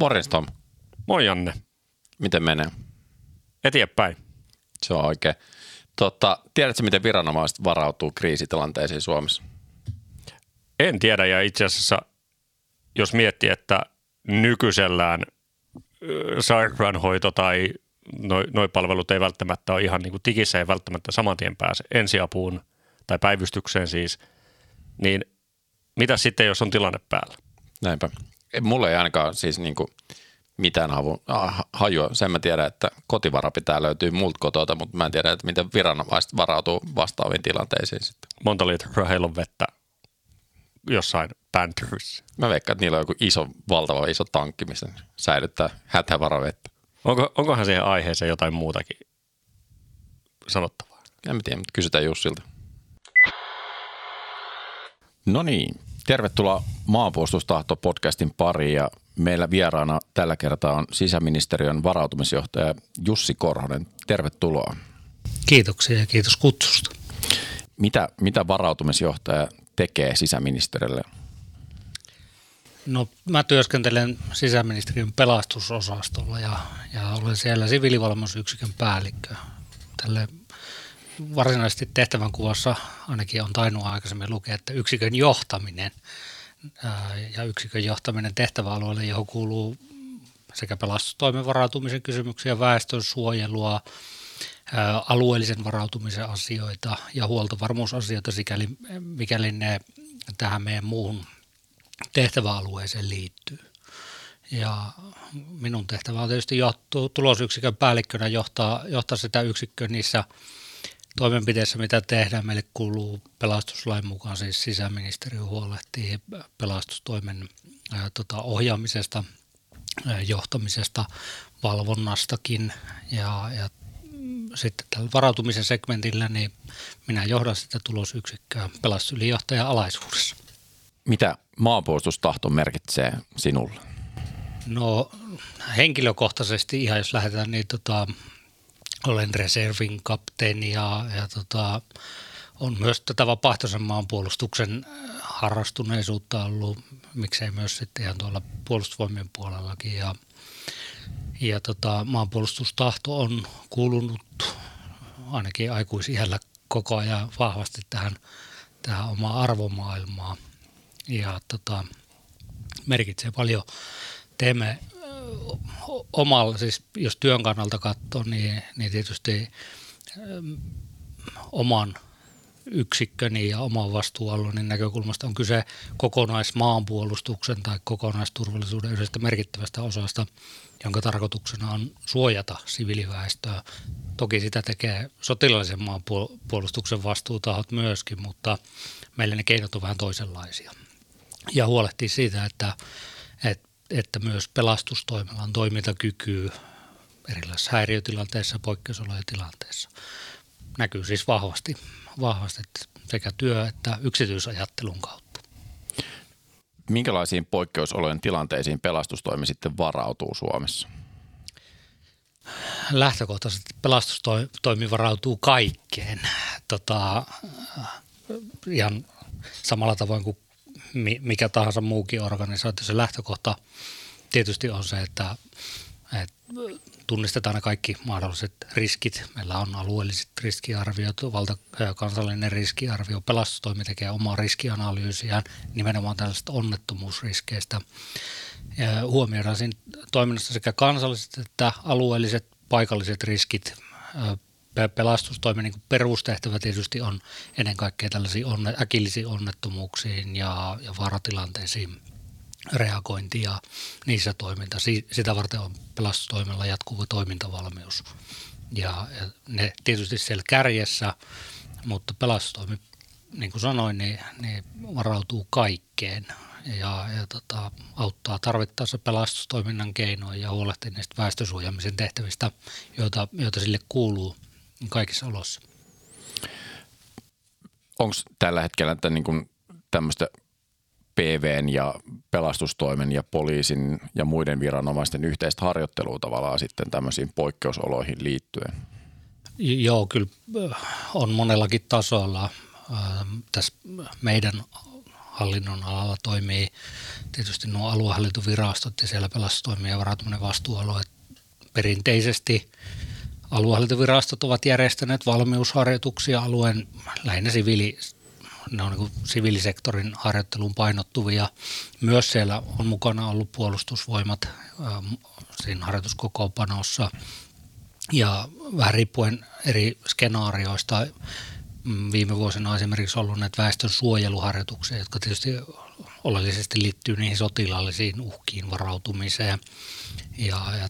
Morjens Tom. Moi Janne. Miten menee? Eteenpäin. Se on oikein. Totta, tiedätkö, miten viranomaiset varautuu kriisitilanteisiin Suomessa? En tiedä ja itse asiassa jos miettii, että nykyisellään sairaanhoito tai noi, noi palvelut ei välttämättä ole ihan niin kuin tikissä ei välttämättä saman tien pääse ensiapuun tai päivystykseen siis, niin mitä sitten, jos on tilanne päällä? Näinpä. Mulle ei ainakaan siis niin kuin mitään havu, ah, hajua. Sen mä tiedän, että kotivara pitää löytyä multa kotota, mutta mä en tiedä, että miten viranomaiset varautuu vastaaviin tilanteisiin sitten. Monta litraa heillä on vettä jossain pantryssä? Mä veikkaan, että niillä on joku iso, valtava iso tankki, missä säilyttää hätävaravettä. Onko, onkohan siihen aiheeseen jotain muutakin sanottavaa? En mä tiedä, mutta kysytään Jussilta. No niin, tervetuloa Maanpuolustustahto podcastin pariin ja meillä vieraana tällä kertaa on sisäministeriön varautumisjohtaja Jussi Korhonen. Tervetuloa. Kiitoksia ja kiitos kutsusta. Mitä, mitä varautumisjohtaja tekee sisäministeriölle? No mä työskentelen sisäministeriön pelastusosastolla ja, ja olen siellä siviilivalmennusyksikön päällikkö. Tälle varsinaisesti tehtävän kuvassa ainakin on tainnut aikaisemmin lukea, että yksikön johtaminen ja yksikön johtaminen tehtäväalueelle, johon kuuluu sekä pelastustoimen varautumisen kysymyksiä, väestön suojelua, alueellisen varautumisen asioita ja huoltovarmuusasioita, sikäli, mikäli ne tähän meidän muuhun tehtäväalueeseen liittyy. Ja minun tehtävä on tietysti johtuu, tulosyksikön päällikkönä johtaa, johtaa sitä yksikköä niissä toimenpiteissä, mitä tehdään. Meille kuuluu pelastuslain mukaan, siis sisäministeriö huolehtii pelastustoimen ää, tota, ohjaamisesta, ää, johtamisesta, valvonnastakin ja, ja sitten tällä varautumisen segmentillä, niin minä johdan sitä tulosyksikköä pelastusylijohtajan alaisuudessa. Mitä maanpuolustustahto merkitsee sinulle? No henkilökohtaisesti ihan jos lähdetään, niin tota, olen reservin kapteeni ja, ja tota, on myös tätä vapaaehtoisen maanpuolustuksen harrastuneisuutta ollut, miksei myös sitten ihan tuolla puolustusvoimien puolellakin ja, ja tota, maanpuolustustahto on kuulunut ainakin aikuisiällä koko ajan vahvasti tähän, tähän omaan arvomaailmaan ja tota, merkitsee paljon. Teemme omalla, siis jos työn kannalta katsoo, niin, niin tietysti oman yksikköni ja oman vastuualueeni näkökulmasta on kyse kokonaismaanpuolustuksen tai kokonaisturvallisuuden yhdestä merkittävästä osasta, jonka tarkoituksena on suojata siviiliväestöä. Toki sitä tekee sotilaallisen maanpuolustuksen vastuutahot myöskin, mutta meillä ne keinot on vähän toisenlaisia. Ja huolehtii siitä, että, että, myös pelastustoimella on toimintakykyä erilaisissa häiriötilanteissa ja poikkeusolojen tilanteissa. Näkyy siis vahvasti vahvasti sekä työ- että yksityisajattelun kautta. Minkälaisiin poikkeusolojen tilanteisiin pelastustoimi sitten varautuu Suomessa? Lähtökohtaisesti pelastustoimi varautuu kaikkeen. Tota, ihan samalla tavoin kuin mikä tahansa muukin organisaatio. Se lähtökohta tietysti on se, että, että tunnistetaan ne kaikki mahdolliset riskit. Meillä on alueelliset riskiarviot, valta, kansallinen riskiarvio, pelastustoimi tekee omaa riskianalyysiään nimenomaan tällaisista onnettomuusriskeistä. Ja huomioidaan siinä toiminnassa sekä kansalliset että alueelliset paikalliset riskit. Pelastustoimen niin perustehtävä tietysti on ennen kaikkea tällaisiin onne, äkillisiin onnettomuuksiin ja, ja vaaratilanteisiin reagointi ja niissä toiminta. Sitä varten on pelastustoimella jatkuva toimintavalmius. Ja, ja ne tietysti siellä kärjessä, mutta pelastustoimi, niin kuin sanoin, niin, niin varautuu kaikkeen ja, ja tota, auttaa tarvittaessa pelastustoiminnan keinoin ja huolehtii niistä väestösuojaamisen tehtävistä, joita, joita sille kuuluu kaikissa oloissa. Onko tällä hetkellä että niin tämmöistä PVn ja pelastustoimen ja poliisin ja muiden viranomaisten yhteistä harjoittelua tavallaan sitten tämmöisiin poikkeusoloihin liittyen? Joo, kyllä äh, on monellakin tasolla. Äh, tässä meidän hallinnon alalla toimii tietysti nuo aluehallintovirastot ja siellä pelastustoimi ja varautuminen vastuualue. Perinteisesti aluehallintovirastot ovat järjestäneet valmiusharjoituksia alueen lähinnä siviili, ne on niin siviilisektorin harjoitteluun painottuvia. Myös siellä on mukana ollut puolustusvoimat ähm, siinä harjoituskokoonpanossa ja vähän riippuen eri skenaarioista mm, viime vuosina on esimerkiksi ollut näitä väestön suojeluharjoituksia, jotka tietysti oleellisesti liittyy niihin sotilaallisiin uhkiin varautumiseen. Ja, ja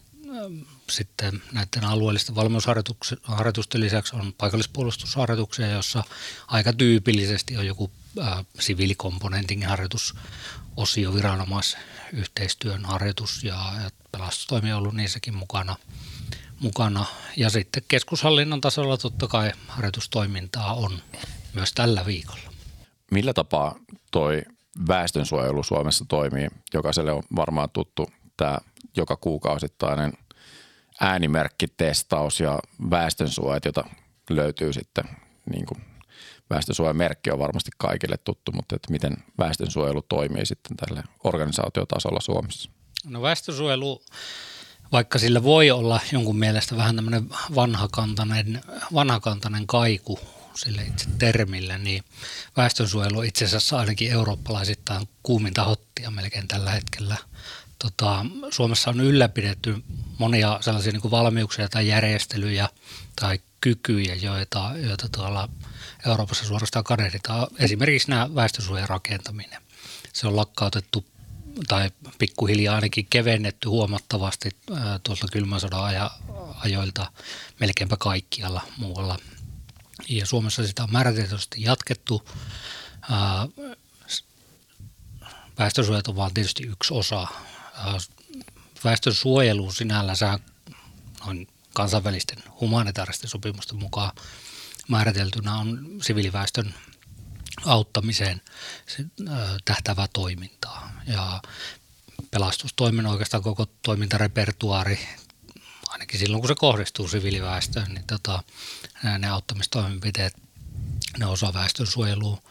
sitten näiden alueellisten valmiusharjoitusten lisäksi on paikallispuolustusharjoituksia, jossa aika tyypillisesti on joku ää, siviilikomponentin harjoitusosio, viranomaisyhteistyön harjoitus ja, ja pelastustoimi on ollut niissäkin mukana. mukana. Ja sitten keskushallinnon tasolla totta kai harjoitustoimintaa on myös tällä viikolla. Millä tapaa toi väestönsuojelu Suomessa toimii? Jokaiselle on varmaan tuttu tämä joka kuukausittainen – äänimerkkitestaus ja väestönsuojat, jota löytyy sitten niin kuin väestönsuojamerkki on varmasti kaikille tuttu, mutta että miten väestönsuojelu toimii sitten tälle organisaatiotasolla Suomessa? No väestönsuojelu, vaikka sillä voi olla jonkun mielestä vähän tämmöinen vanhakantainen, vanhakantainen kaiku sille itse termille, niin väestönsuojelu itse asiassa ainakin eurooppalaisittain kuuminta hottia melkein tällä hetkellä – tota, Suomessa on ylläpidetty monia sellaisia niin kuin valmiuksia tai järjestelyjä tai kykyjä, joita, joita tuolla Euroopassa suorastaan kadehditaan. Esimerkiksi nämä väestösuojan rakentaminen. Se on lakkautettu tai pikkuhiljaa ainakin kevennetty huomattavasti tuolta kylmän sodan ajoilta melkeinpä kaikkialla muualla. Ja Suomessa sitä on määrätietoisesti jatkettu. Väestösuojat on vaan tietysti yksi osa väestön suojelu sinällänsä noin kansainvälisten humanitaaristen sopimusten mukaan määriteltynä on siviiliväestön auttamiseen tähtävää toimintaa. Ja pelastustoimen oikeastaan koko toimintarepertuaari, ainakin silloin kun se kohdistuu siviiliväestöön, niin tota, ne auttamistoimenpiteet, ne osa väestön suojelua.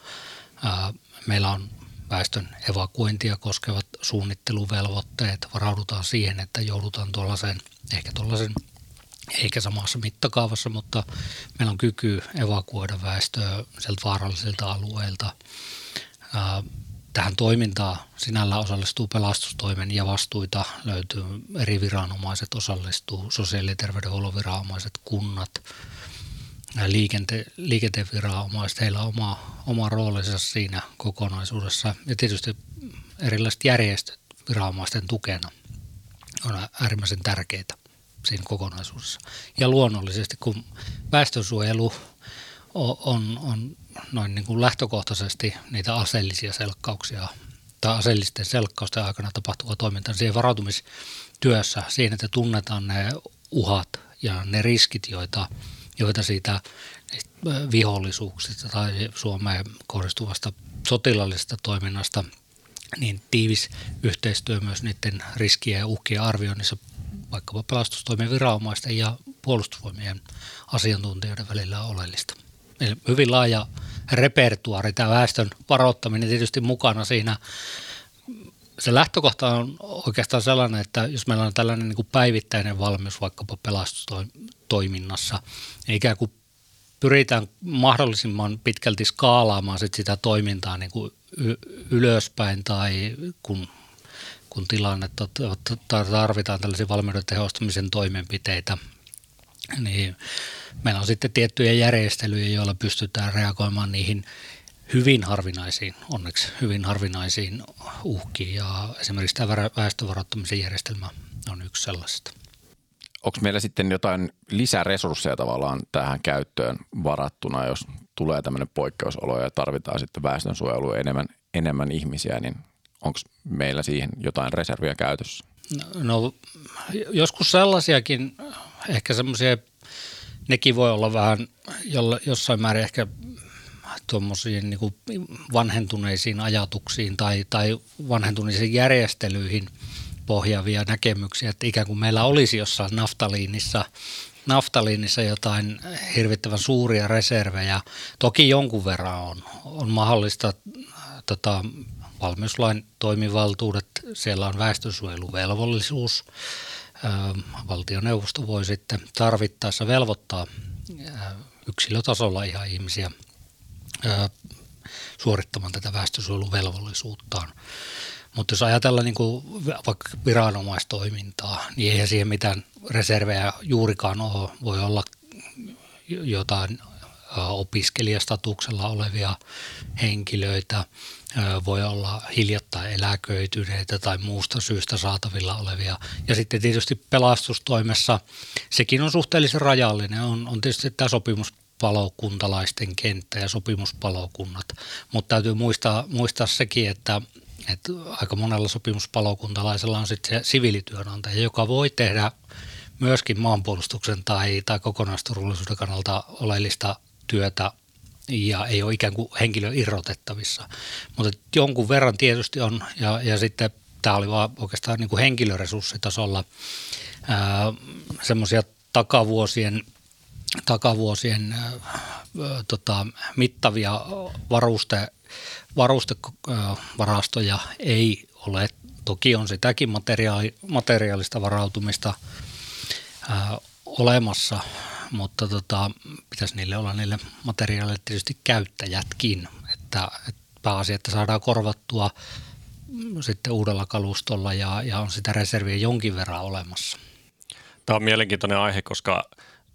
Meillä on väestön evakuointia koskevat suunnitteluvelvoitteet. Varaudutaan siihen, että joudutaan tuollaiseen, ehkä tuollaisen eikä samassa mittakaavassa, mutta meillä on kyky evakuoida väestöä sieltä vaarallisilta alueilta. Tähän toimintaan sinällä osallistuu pelastustoimen ja vastuita löytyy eri viranomaiset, osallistuu sosiaali- ja terveydenhuollon viranomaiset, kunnat, liikente, liikenteen viranomaiset, heillä on oma, oma roolinsa siinä kokonaisuudessa ja tietysti erilaiset järjestöt viranomaisten tukena on äärimmäisen tärkeitä siinä kokonaisuudessa. Ja luonnollisesti, kun väestönsuojelu on, on noin niin kuin lähtökohtaisesti niitä aseellisia selkkauksia tai aseellisten selkkausten aikana tapahtuva toiminta, niin siihen varautumistyössä, siinä, että tunnetaan ne uhat ja ne riskit, joita – joita siitä vihollisuuksista tai Suomeen kohdistuvasta sotilaallisesta toiminnasta, niin tiivis yhteistyö myös niiden riskien ja uhkien arvioinnissa vaikkapa pelastustoimen viranomaisten ja puolustusvoimien asiantuntijoiden välillä on oleellista. Eli hyvin laaja repertuari, tämä väestön varoittaminen tietysti mukana siinä. Se lähtökohta on oikeastaan sellainen, että jos meillä on tällainen niin kuin päivittäinen valmius vaikkapa pelastustoiminnassa, niin ikään kuin pyritään mahdollisimman pitkälti skaalaamaan sit sitä toimintaa niin kuin ylöspäin tai kun, kun tilanne tarvitaan tällaisia valmiuden tehostamisen toimenpiteitä, niin meillä on sitten tiettyjä järjestelyjä, joilla pystytään reagoimaan niihin hyvin harvinaisiin, onneksi hyvin harvinaisiin uhkiin ja esimerkiksi tämä väestövaroittamisen järjestelmä on yksi sellaista onko meillä sitten jotain lisäresursseja tavallaan tähän käyttöön varattuna, jos tulee tämmöinen poikkeusolo ja tarvitaan sitten väestönsuojelua enemmän, enemmän ihmisiä, niin onko meillä siihen jotain reserviä käytössä? No, no joskus sellaisiakin, ehkä semmoisia, nekin voi olla vähän jolla, jossain määrin ehkä tuommoisiin niin vanhentuneisiin ajatuksiin tai, tai vanhentuneisiin järjestelyihin – pohjaavia näkemyksiä, että ikään kuin meillä olisi jossain naftaliinissa, naftaliinissa jotain hirvittävän suuria reservejä. Toki jonkun verran on, on mahdollista tota, valmiuslain toimivaltuudet, siellä on väestönsuojeluvelvollisuus. Valtioneuvosto voi sitten tarvittaessa velvoittaa yksilötasolla ihan ihmisiä suorittamaan tätä väestönsuojeluvelvollisuuttaan. Mutta jos ajatellaan niin kuin vaikka viranomaistoimintaa, niin eihän siihen mitään reservejä juurikaan ole. Voi olla jotain opiskelijastatuksella olevia henkilöitä, voi olla hiljattain eläköityneitä tai muusta syystä saatavilla olevia. Ja sitten tietysti pelastustoimessa sekin on suhteellisen rajallinen. On, on tietysti tämä sopimuspalokuntalaisten kenttä ja sopimuspalokunnat, mutta täytyy muistaa, muistaa sekin, että että aika monella sopimuspalokuntalaisella on sitten se siviilityönantaja, joka voi tehdä myöskin maanpuolustuksen tai, tai kokonaisturvallisuuden kannalta oleellista työtä ja ei ole ikään kuin henkilö irrotettavissa. Mutta jonkun verran tietysti on, ja, ja sitten tämä oli vaan oikeastaan niin kuin henkilöresurssitasolla semmoisia takavuosien, takavuosien tota, mittavia varuste, varustevarastoja ei ole. Toki on sitäkin materiaali, materiaalista varautumista ää, olemassa, mutta tota, pitäisi niille olla niille materiaaleille tietysti käyttäjätkin, että, että pääasia, että saadaan korvattua sitten uudella kalustolla ja, ja on sitä reserviä jonkin verran olemassa. Tämä on mielenkiintoinen aihe, koska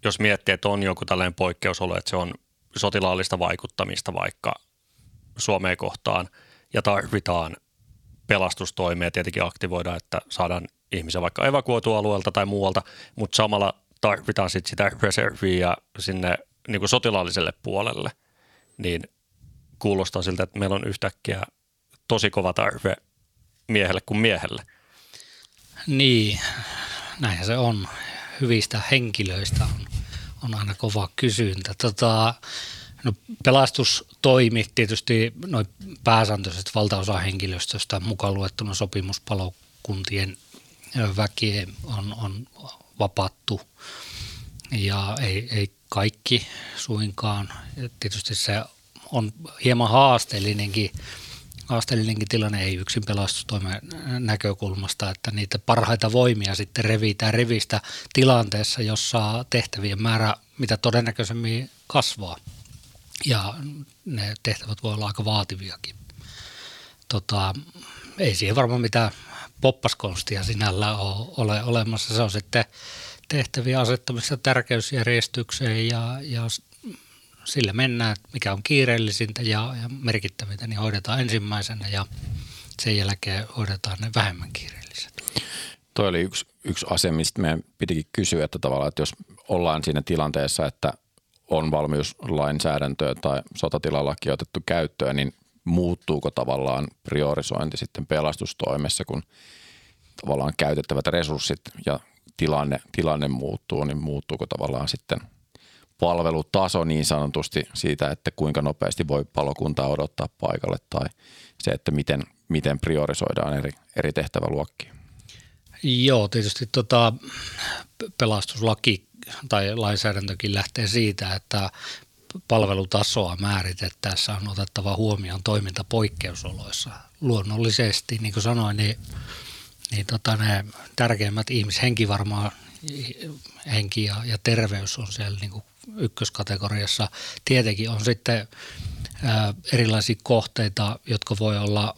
jos miettii, että on joku tällainen poikkeusolo, että se on sotilaallista vaikuttamista vaikka Suomeen kohtaan ja tarvitaan pelastustoimia tietenkin aktivoida, että saadaan ihmisiä vaikka evakuoitua alueelta tai muualta, mutta samalla tarvitaan sit sitä reserviä sinne niin kuin sotilaalliselle puolelle, niin kuulostaa siltä, että meillä on yhtäkkiä tosi kova tarve miehelle kuin miehelle. Niin, näinhän se on. Hyvistä henkilöistä on, on aina kova kysyntä. Tota, no, pelastustoimi tietysti noin pääsääntöiset valtaosa henkilöstöstä mukaan luettuna sopimuspalokuntien väki on, on vapattu ja ei, ei kaikki suinkaan. Tietysti se on hieman haasteellinenkin, haasteellinenkin tilanne, ei yksin pelastustoimen näkökulmasta, että niitä parhaita voimia sitten revitään rivistä tilanteessa, jossa tehtävien määrä mitä todennäköisemmin kasvaa. Ja ne tehtävät voi olla aika vaativiakin. Tota, ei siihen varmaan mitään poppaskonstia sinällä ole, ole olemassa. Se on sitten tehtäviä asettamista tärkeysjärjestykseen ja, ja sillä mennään, mikä on kiireellisintä ja, ja merkittävintä, niin hoidetaan ensimmäisenä ja sen jälkeen hoidetaan ne vähemmän kiireelliset. Toi oli yksi, yksi asia, mistä meidän pitikin kysyä, että tavallaan, että jos ollaan siinä tilanteessa, että on valmiuslainsäädäntöä tai sotatilalaki otettu käyttöön, niin muuttuuko tavallaan priorisointi sitten pelastustoimessa, kun tavallaan käytettävät resurssit ja tilanne, tilanne muuttuu, niin muuttuuko tavallaan sitten palvelutaso niin sanotusti siitä, että kuinka nopeasti voi palokunta odottaa paikalle tai se, että miten, miten priorisoidaan eri, eri tehtäväluokkia? Joo, tietysti tota, pelastuslaki tai lainsäädäntökin lähtee siitä, että palvelutasoa määritettäessä on otettava huomioon toiminta poikkeusoloissa. Luonnollisesti, niin kuin sanoin, niin, niin tota ne tärkeimmät ihmishenki varmaan, henki ja, ja terveys on siellä niin kuin ykköskategoriassa. Tietenkin on sitten erilaisia kohteita, jotka voi olla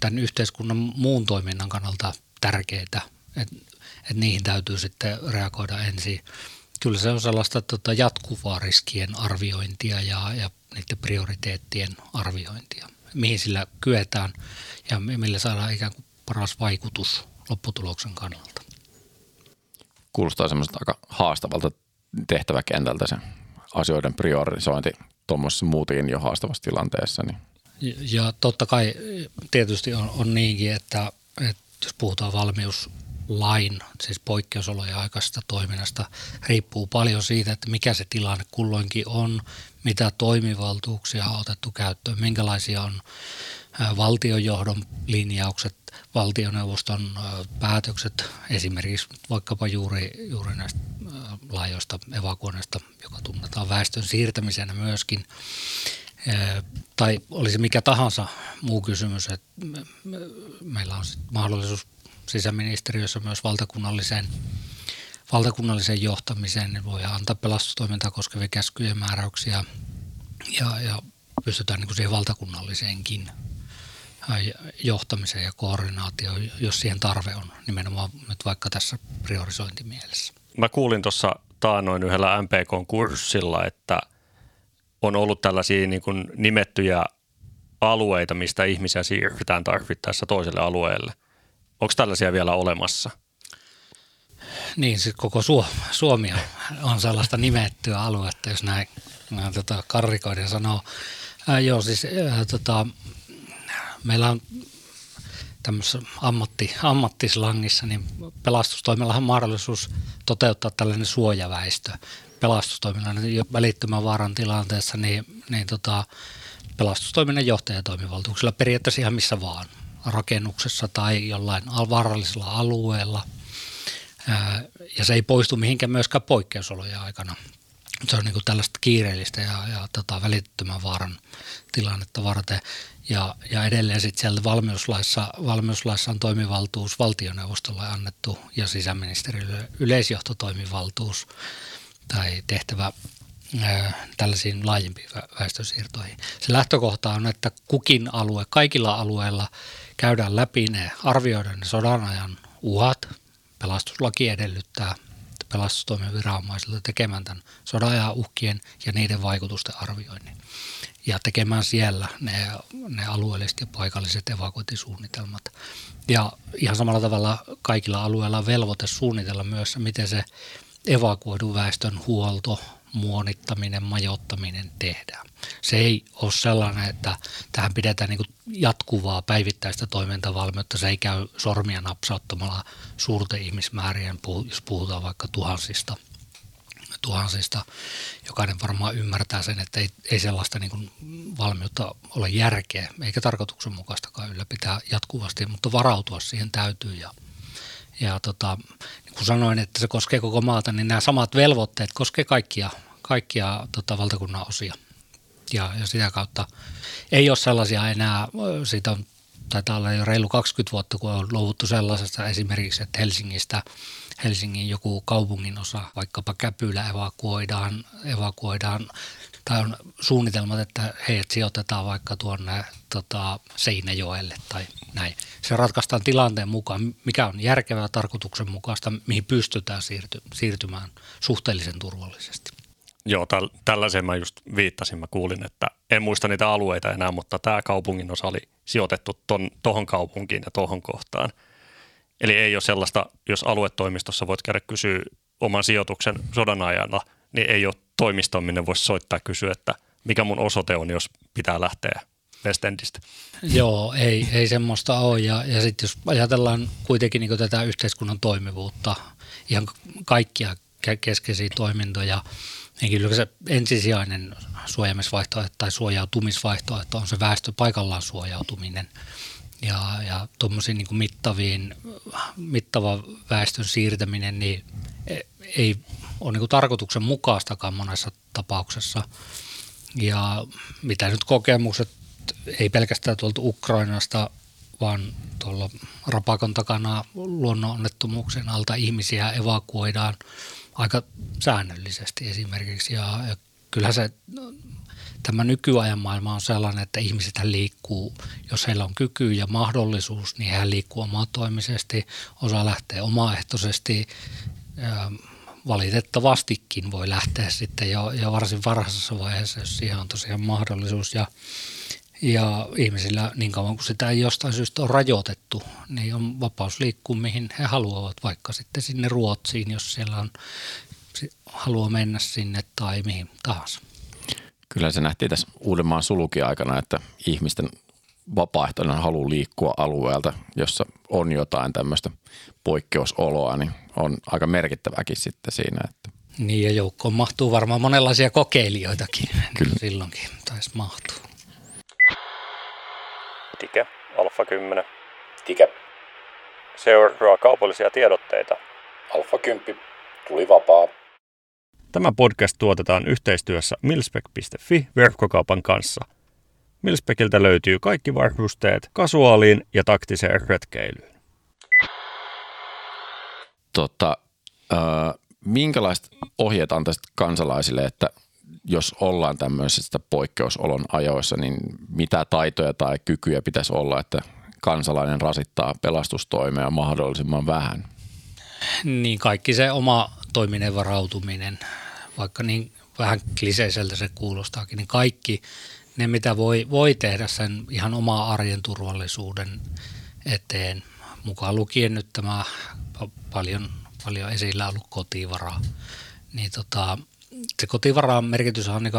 tämän yhteiskunnan muun toiminnan kannalta tärkeitä, että et niihin täytyy sitten reagoida ensin kyllä se on sellaista tota, jatkuvaa riskien arviointia ja, ja niiden prioriteettien arviointia, mihin sillä kyetään ja millä saadaan ikään kuin paras vaikutus lopputuloksen kannalta. Kuulostaa semmoista aika haastavalta tehtäväkentältä se asioiden priorisointi tuommoisessa muutenkin jo haastavassa tilanteessa. Niin. Ja, ja totta kai tietysti on, on niinkin, että, että jos puhutaan valmius lain, siis poikkeusolojen aikaisesta toiminnasta, riippuu paljon siitä, että mikä se tilanne kulloinkin on, mitä toimivaltuuksia on otettu käyttöön, minkälaisia on valtionjohdon linjaukset, valtioneuvoston päätökset, esimerkiksi vaikkapa juuri, juuri näistä laajoista evakuoinnista, joka tunnetaan väestön siirtämisenä myöskin. tai olisi mikä tahansa muu kysymys, että meillä on mahdollisuus sisäministeriössä myös valtakunnalliseen, valtakunnalliseen johtamiseen, niin voi antaa pelastustoimintaa koskevia käskyjä määräyksiä ja, ja pystytään niin kuin siihen valtakunnalliseenkin johtamiseen ja koordinaatioon, jos siihen tarve on, nimenomaan nyt vaikka tässä priorisointimielessä. Mä kuulin tuossa taanoin yhdellä MPK-kurssilla, että on ollut tällaisia niin kuin nimettyjä alueita, mistä ihmisiä siirrytään tarvittaessa toiselle alueelle. Onko tällaisia vielä olemassa? Niin, siis koko Suomi on sellaista nimettyä aluetta, jos näin, näin tota, karrikoiden sanoo. Ää, joo, siis ää, tota, meillä on tämmöisessä ammatti, ammattislangissa, niin pelastustoimillahan on mahdollisuus toteuttaa tällainen suojaväistö. Pelastustoimilla niin välittömän vaaran tilanteessa, niin, niin tota, pelastustoiminnan johtajatoimivaltuuksilla periaatteessa ihan missä vaan, rakennuksessa tai jollain vaarallisella alueella. Ja se ei poistu mihinkään myöskään poikkeusolojen aikana. Se on niin kuin tällaista kiireellistä ja, ja tota, välittömän vaaran tilannetta varten. Ja, ja edelleen sitten siellä valmiuslaissa, valmiuslaissa on toimivaltuus valtioneuvostolle annettu ja sisäministeriölle yleisjohtotoimivaltuus tai tehtävä tällaisiin laajempiin väestösiirtoihin. Se lähtökohta on, että kukin alue, kaikilla alueilla käydään läpi ne, arvioidaan ne sodan ajan uhat. Pelastuslaki edellyttää pelastustoimen viranomaisilta tekemään tämän sodan ajan uhkien ja niiden vaikutusten arvioinnin ja tekemään siellä ne, ne alueelliset ja paikalliset evakuointisuunnitelmat. Ja ihan samalla tavalla kaikilla alueilla on velvoite suunnitella myös, miten se evakuoidun väestön huolto, muonittaminen, majoittaminen tehdään. Se ei ole sellainen, että tähän pidetään niin jatkuvaa päivittäistä toimintavalmiutta. Se ei käy sormia napsauttamalla suurten ihmismäärien, jos puhutaan vaikka tuhansista – tuhansista. Jokainen varmaan ymmärtää sen, että ei, ei sellaista niin kuin valmiutta ole järkeä, eikä tarkoituksenmukaistakaan ylläpitää jatkuvasti, mutta varautua siihen täytyy. Ja, ja tota, niin kuin sanoin, että se koskee koko maata, niin nämä samat velvoitteet koskee kaikkia, kaikkia tota, valtakunnan osia. Ja, ja sitä kautta ei ole sellaisia enää, siitä on, taitaa olla jo reilu 20 vuotta, kun on luovuttu sellaisesta esimerkiksi, että Helsingistä – Helsingin joku kaupungin osa, vaikkapa Käpylä evakuoidaan, evakuoidaan tai on suunnitelmat, että heidät sijoitetaan vaikka tuonne tota, Seinäjoelle tai näin. Se ratkaistaan tilanteen mukaan, mikä on järkevää tarkoituksenmukaista, mihin pystytään siirty, siirtymään suhteellisen turvallisesti. Joo, täl, tällaisen mä just viittasin. Mä kuulin, että en muista niitä alueita enää, mutta tämä kaupungin osa oli sijoitettu tuohon kaupunkiin ja tuohon kohtaan – Eli ei ole sellaista, jos aluetoimistossa voit käydä kysyä oman sijoituksen sodan ajalla, niin ei ole toimistoon, minne voisi soittaa kysyä, että mikä mun osoite on, jos pitää lähteä Westendistä. Joo, ei, ei semmoista ole. Ja, ja sitten jos ajatellaan kuitenkin niin tätä yhteiskunnan toimivuutta, ihan kaikkia keskeisiä toimintoja, niin kyllä se ensisijainen suojaamisvaihtoehto tai suojautumisvaihtoehto on se väestö paikallaan suojautuminen – ja, ja tuommoisiin niin mittaviin, mittava väestön siirtäminen niin e, ei ole niin tarkoituksenmukaistakaan monessa tapauksessa. Ja mitä nyt kokemukset, ei pelkästään tuolta Ukrainasta, vaan tuolla Rapakon takana luonnononnettomuuksien alta ihmisiä evakuoidaan aika säännöllisesti esimerkiksi. Ja, ja kyllä se tämä nykyajan maailma on sellainen, että ihmiset liikkuu, jos heillä on kyky ja mahdollisuus, niin hän liikkuu omatoimisesti, osa lähtee omaehtoisesti, valitettavastikin voi lähteä sitten jo, jo varsin varhaisessa vaiheessa, jos siihen on tosiaan mahdollisuus. Ja, ja ihmisillä niin kauan kuin sitä ei jostain syystä ole rajoitettu, niin on vapaus liikkua mihin he haluavat, vaikka sitten sinne Ruotsiin, jos siellä on haluaa mennä sinne tai mihin tahansa. Kyllä se nähtiin tässä Uudenmaan sulukin aikana, että ihmisten vapaaehtoinen halu liikkua alueelta, jossa on jotain tämmöistä poikkeusoloa, niin on aika merkittäväkin sitten siinä. Että. Niin ja joukkoon mahtuu varmaan monenlaisia kokeilijoitakin. Kyllä. Silloinkin taisi mahtua. Tike, Alfa 10. Tike. Seuraa kaupallisia tiedotteita. Alfa 10. Tuli vapaa. Tämä podcast tuotetaan yhteistyössä milspec.fi verkkokaupan kanssa – Milspekiltä löytyy kaikki varusteet kasuaaliin ja taktiseen retkeilyyn. Tota, äh, minkälaiset ohjeet antaisit kansalaisille, että jos ollaan tämmöisessä poikkeusolon ajoissa, niin mitä taitoja tai kykyjä pitäisi olla, että kansalainen rasittaa pelastustoimea mahdollisimman vähän? Niin kaikki se oma toiminen varautuminen, vaikka niin vähän kliseiseltä se kuulostaakin, niin kaikki ne, mitä voi, voi tehdä sen ihan oma arjen turvallisuuden eteen, mukaan lukien nyt tämä paljon, paljon esillä ollut kotivara, niin tota, se kotivaraan merkitys on niin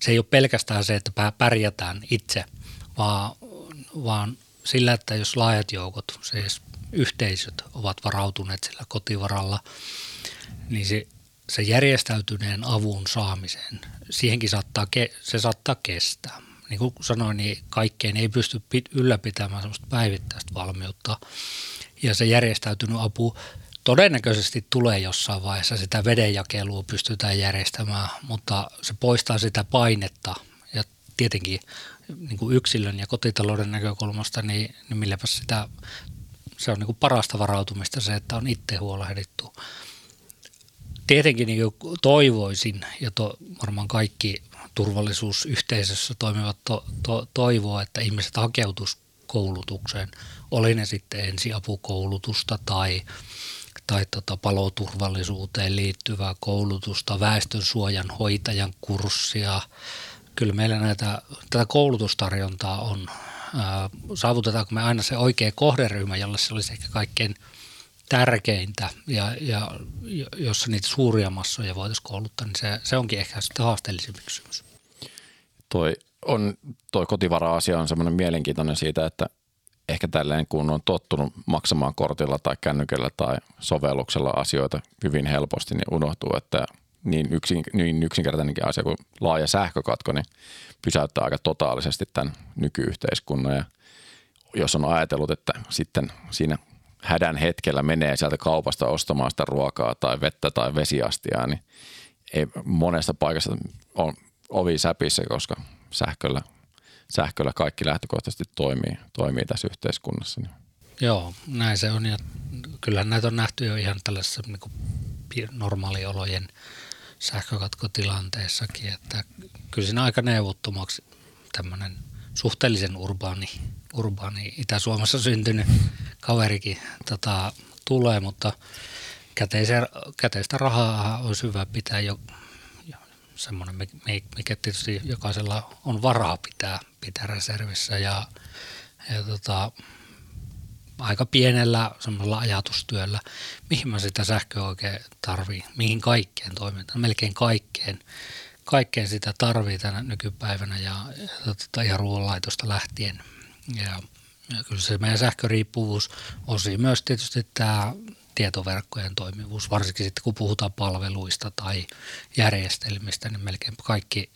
se ei ole pelkästään se, että pärjätään itse, vaan, vaan sillä, että jos laajat joukot, siis yhteisöt ovat varautuneet sillä kotivaralla, niin se, se järjestäytyneen avun saamiseen, siihenkin saattaa, se saattaa kestää. Niin kuin sanoin, niin kaikkeen ei pysty ylläpitämään sellaista päivittäistä valmiutta. Ja se järjestäytynyt apu todennäköisesti tulee jossain vaiheessa, sitä vedenjakelua pystytään järjestämään, mutta se poistaa sitä painetta ja tietenkin niin kuin yksilön ja kotitalouden näkökulmasta, niin, niin milläpä sitä, se on niin kuin parasta varautumista se, että on itse huolehdittu. Tietenkin niin toivoisin, ja to, varmaan kaikki turvallisuusyhteisössä toimivat to, to, toivoo, että ihmiset hakeutuisivat koulutukseen, oli ne sitten ensiapukoulutusta tai tai tota paloturvallisuuteen liittyvää koulutusta, väestönsuojan hoitajan kurssia. Kyllä meillä näitä, tätä koulutustarjontaa on. saavutetaanko me aina se oikea kohderyhmä, jolle se olisi ehkä kaikkein tärkeintä ja, ja jossa niitä suuria massoja voitaisiin kouluttaa, niin se, se onkin ehkä sitten haasteellisempi kysymys. Toi, on, toi kotivara-asia on semmoinen mielenkiintoinen siitä, että ehkä tälleen kun on tottunut maksamaan kortilla tai kännykällä tai sovelluksella asioita hyvin helposti, niin unohtuu, että niin, yksin, niin yksinkertainenkin asia kuin laaja sähkökatko, niin pysäyttää aika totaalisesti tämän nykyyhteiskunnan. Ja jos on ajatellut, että sitten siinä hädän hetkellä menee sieltä kaupasta ostamaan sitä ruokaa tai vettä tai vesiastiaa, niin ei monesta paikassa on ovi säpissä, koska sähköllä sähköllä kaikki lähtökohtaisesti toimii, toimii tässä yhteiskunnassa. Joo, näin se on ja kyllähän näitä on nähty jo ihan tällaisessa niin normaaliolojen sähkökatkotilanteessakin, että kyllä siinä aika neuvottomaksi tämmöinen suhteellisen urbaani, urbaani Itä-Suomessa syntynyt kaverikin tota, tulee, mutta käteistä rahaa olisi hyvä pitää jo semmoinen, mikä tietysti jokaisella on varaa pitää, pitää reservissä ja, ja tota, aika pienellä semmoisella ajatustyöllä, mihin mä sitä sähköä oikein tarvii, mihin kaikkeen toimintaan, melkein kaikkeen, kaikkeen sitä tarvii tänä nykypäivänä ja, ja, tota, ja ruoanlaitosta lähtien. Ja, ja kyllä se meidän sähköriippuvuus osi myös tietysti tämä tietoverkkojen toimivuus, varsinkin sitten kun puhutaan palveluista tai järjestelmistä, niin melkein kaikki,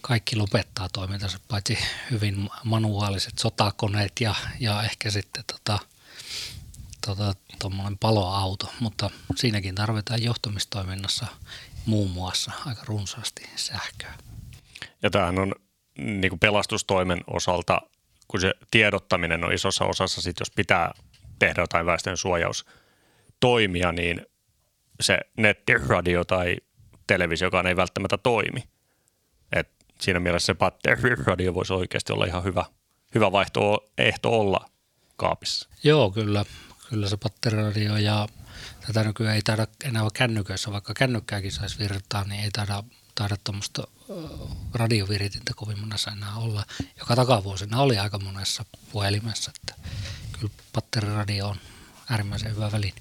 kaikki lopettaa toimintansa, paitsi hyvin manuaaliset sotakoneet ja, ja ehkä sitten tota, tota, paloauto, mutta siinäkin tarvitaan johtamistoiminnassa muun muassa aika runsaasti sähköä. Ja tämähän on niin kuin pelastustoimen osalta, kun se tiedottaminen on isossa osassa, sit jos pitää tehdä jotain väestön suojaus toimia, niin se nettiradio tai televisiokaan ei välttämättä toimi. Et siinä mielessä se batteriradio voisi oikeasti olla ihan hyvä, hyvä vaihtoehto olla kaapissa. Joo, kyllä. Kyllä se batteriradio ja tätä nykyään ei taida enää kännyköissä, vaikka kännykkääkin saisi virtaa, niin ei taida, taida tuommoista radioviritintä kovin monessa enää olla, joka takavuosina oli aika monessa puhelimessa, että kyllä batteriradio on äärimmäisen hyvä väline.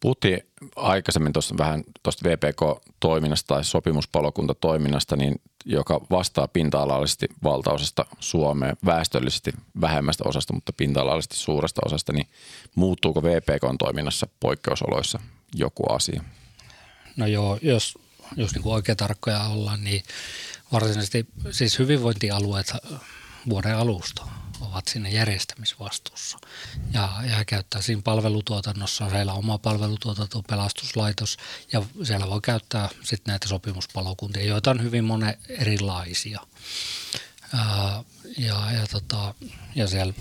Puhuttiin aikaisemmin tuossa vähän tuosta VPK-toiminnasta tai sopimuspalokuntatoiminnasta, niin joka vastaa pinta-alallisesti valtaosasta Suomea, väestöllisesti vähemmästä osasta, mutta pinta-alallisesti suuresta osasta, niin muuttuuko VPK-toiminnassa poikkeusoloissa joku asia? No joo, jos, jos niin oikein tarkkoja ollaan, niin varsinaisesti siis hyvinvointialueet vuoden alusta ovat siinä järjestämisvastuussa. Ja, ja käyttää siinä palvelutuotannossa, heillä on oma palvelutuotanto, pelastuslaitos ja siellä voi käyttää sitten näitä sopimuspalokuntia, joita on hyvin monen erilaisia. Ää, ja, ja, tota, ja siellä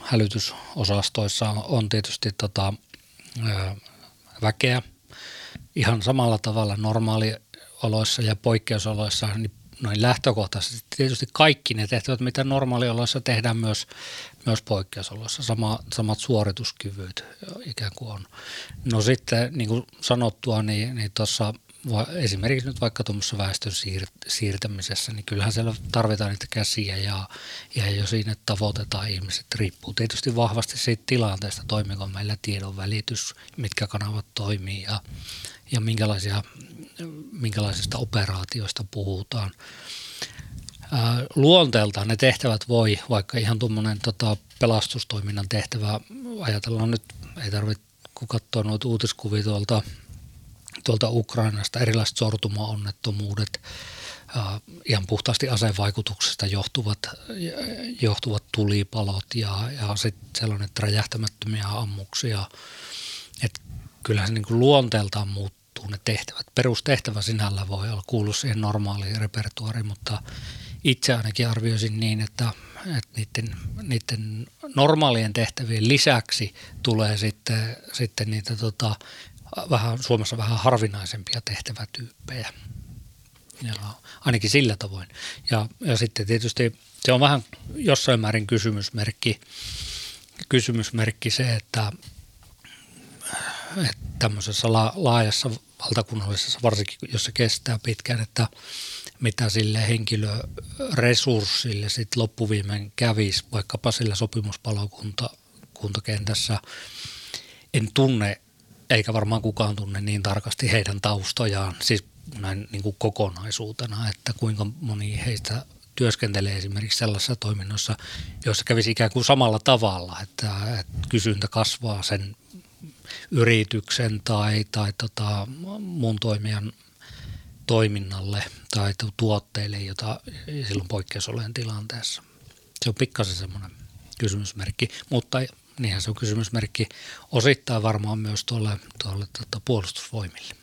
hälytysosastoissa on tietysti tota, ää, väkeä ihan samalla tavalla normaalioloissa ja poikkeusoloissa, niin noin lähtökohtaisesti tietysti kaikki ne tehtävät, mitä normaalioloissa tehdään myös, myös poikkeusoloissa, sama, samat suorituskyvyt ikään kuin on. No sitten niin kuin sanottua, niin, niin tuossa esimerkiksi nyt vaikka tuommoisessa väestön siir- siirtämisessä, niin kyllähän siellä tarvitaan niitä käsiä ja, ja jo siinä tavoitetaan ihmiset, riippuu tietysti vahvasti siitä tilanteesta, toimiko meillä tiedon välitys, mitkä kanavat toimii ja, ja minkälaisia, minkälaisista operaatioista puhutaan. luonteeltaan ne tehtävät voi, vaikka ihan tuommoinen tota, pelastustoiminnan tehtävä, ajatellaan nyt, ei tarvitse kun katsoo noita uutiskuvia tuolta, tuolta Ukrainasta, erilaiset sortuma-onnettomuudet, ihan puhtaasti asevaikutuksesta johtuvat, johtuvat tulipalot ja, ja sitten sellainen räjähtämättömiä ammuksia. Et kyllähän se niin kuin luonteeltaan muuttuu ne tehtävät. Perustehtävä sinällä voi olla kuulua siihen normaaliin repertuariin, mutta itse ainakin arvioisin niin, että, että niiden, niiden normaalien tehtävien lisäksi tulee sitten, sitten niitä tota, vähän, Suomessa vähän harvinaisempia tehtävätyyppejä. Ja ainakin sillä tavoin. Ja, ja sitten tietysti se on vähän jossain määrin kysymysmerkki, kysymysmerkki se, että että tämmöisessä la, laajassa valtakunnallisessa, varsinkin jos se kestää pitkään, että mitä sille henkilöresurssille sitten loppuviimein kävisi, vaikkapa sillä sopimuspalokuntakentässä. En tunne, eikä varmaan kukaan tunne niin tarkasti heidän taustojaan, siis näin niin kuin kokonaisuutena, että kuinka moni heistä työskentelee esimerkiksi sellaisessa toiminnossa, jossa kävisi ikään kuin samalla tavalla, että, että kysyntä kasvaa sen yrityksen tai, tai tota, muun toimijan toiminnalle tai tuotteille, jota silloin poikkeusolojen tilanteessa. Se on pikkasen semmoinen kysymysmerkki, mutta niinhän se on kysymysmerkki osittain varmaan myös tuolle, tuolle tuota, puolustusvoimille.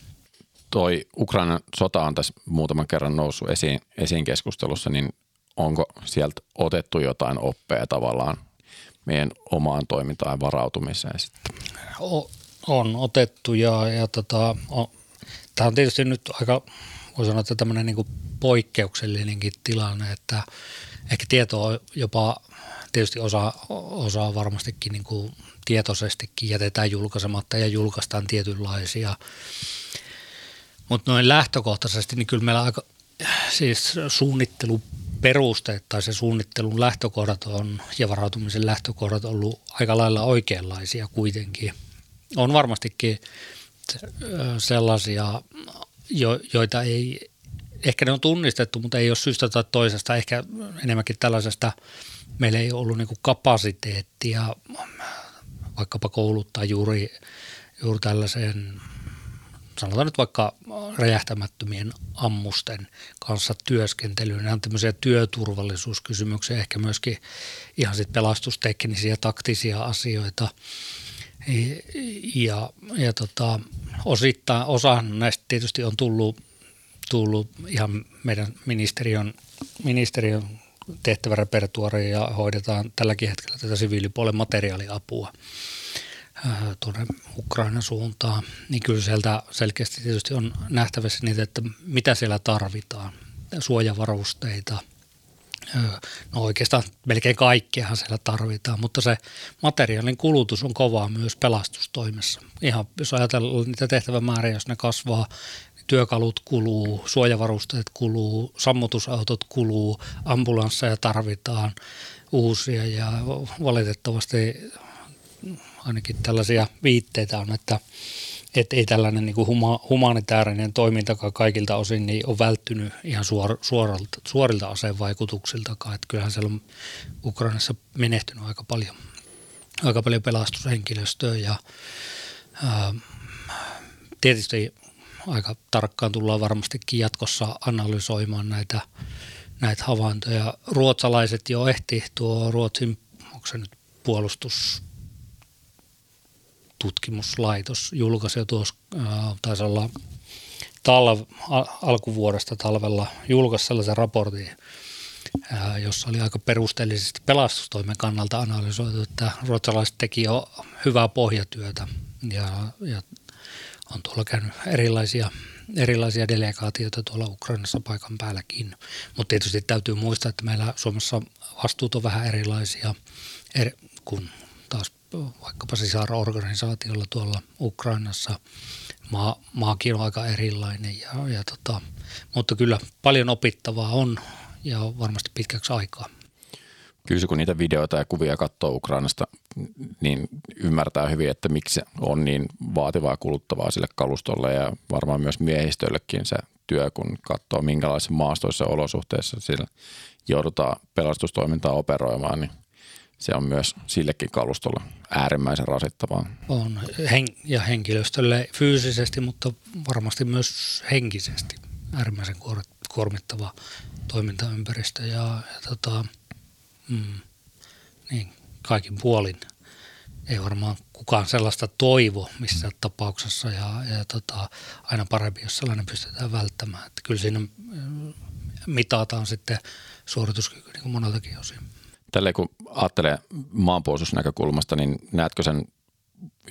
Toi Ukrainan sota on tässä muutaman kerran noussut esiin, esiin keskustelussa, niin onko sieltä otettu jotain oppeja tavallaan meidän omaan toimintaan varautumiseen sitten? O, on otettu ja, ja tota, on, tämä on tietysti nyt aika, voi sanoa, että tämmöinen niin poikkeuksellinenkin tilanne, että ehkä tietoa jopa tietysti osa, osa varmastikin niin kuin tietoisestikin jätetään julkaisematta ja julkaistaan tietynlaisia. Mutta noin lähtökohtaisesti, niin kyllä meillä aika, siis suunnitteluperusteet tai se suunnittelun lähtökohdat on ja varautumisen lähtökohdat on ollut aika lailla oikeanlaisia kuitenkin – on varmastikin sellaisia, joita ei, ehkä ne on tunnistettu, mutta ei ole syystä tai toisesta, ehkä enemmänkin tällaisesta, meillä ei ollut niin kapasiteettia vaikkapa kouluttaa juuri, juuri tällaiseen, sanotaan nyt vaikka räjähtämättömien ammusten kanssa työskentelyyn. Nämä on tämmöisiä työturvallisuuskysymyksiä, ehkä myöskin ihan sitten pelastusteknisiä, taktisia asioita – ja, ja tota, osittain, osa näistä tietysti on tullut, tullut ihan meidän ministeriön, ministeriön tehtävärepertuariin ja hoidetaan tälläkin hetkellä tätä siviilipuolen materiaaliapua tuonne Ukrainan suuntaan, niin kyllä sieltä selkeästi tietysti on nähtävissä niitä, että mitä siellä tarvitaan. Suojavarusteita – No oikeastaan melkein kaikkeahan siellä tarvitaan, mutta se materiaalin kulutus on kovaa myös pelastustoimessa. Ihan jos ajatellaan niitä tehtävämääriä, jos ne kasvaa, työkalut kuluu, suojavarusteet kuluu, sammutusautot kuluu, ambulansseja tarvitaan uusia ja valitettavasti ainakin tällaisia viitteitä on, että että ei tällainen niin kuin huma, humanitaarinen toimintakaan kaikilta osin niin on välttynyt ihan suor, suoralta, suorilta asevaikutuksiltakaan. Että kyllähän siellä on Ukrainassa menehtynyt aika paljon, aika paljon pelastushenkilöstöä ja ää, tietysti aika tarkkaan tullaan varmastikin jatkossa analysoimaan näitä, näitä havaintoja. Ruotsalaiset jo ehti tuo Ruotsin onko se nyt puolustus tutkimuslaitos julkaisi tuossa, taisi olla talv, alkuvuodesta talvella julkaisi sellaisen raportin, jossa oli aika perusteellisesti pelastustoimen kannalta analysoitu, että ruotsalaiset teki jo hyvää pohjatyötä ja, ja on tuolla käynyt erilaisia, erilaisia delegaatioita tuolla Ukrainassa paikan päälläkin. Mutta tietysti täytyy muistaa, että meillä Suomessa vastuut on vähän erilaisia eri, kuin taas vaikkapa sisarorganisaatiolla tuolla Ukrainassa. Maa, maakin on aika erilainen, ja, ja tota, mutta kyllä paljon opittavaa on ja varmasti pitkäksi aikaa. Kyllä kun niitä videoita ja kuvia katsoo Ukrainasta, niin ymmärtää hyvin, että miksi se on niin vaativaa kuluttavaa sille kalustolle ja varmaan myös miehistöllekin se työ, kun katsoo minkälaisissa maastoissa olosuhteissa sillä joudutaan pelastustoimintaa operoimaan, niin se on myös sillekin kalustolla äärimmäisen rasittavaa. On hen- ja henkilöstölle fyysisesti, mutta varmasti myös henkisesti äärimmäisen kuormittava toimintaympäristö ja, ja tota, mm, niin, kaikin puolin. Ei varmaan kukaan sellaista toivo missään tapauksessa ja, ja tota, aina parempi, jos sellainen pystytään välttämään. Että kyllä siinä mm, mitataan sitten suorituskyky niin moneltakin osin. Tälle kun ajattelee maanpuolustusnäkökulmasta, niin näetkö sen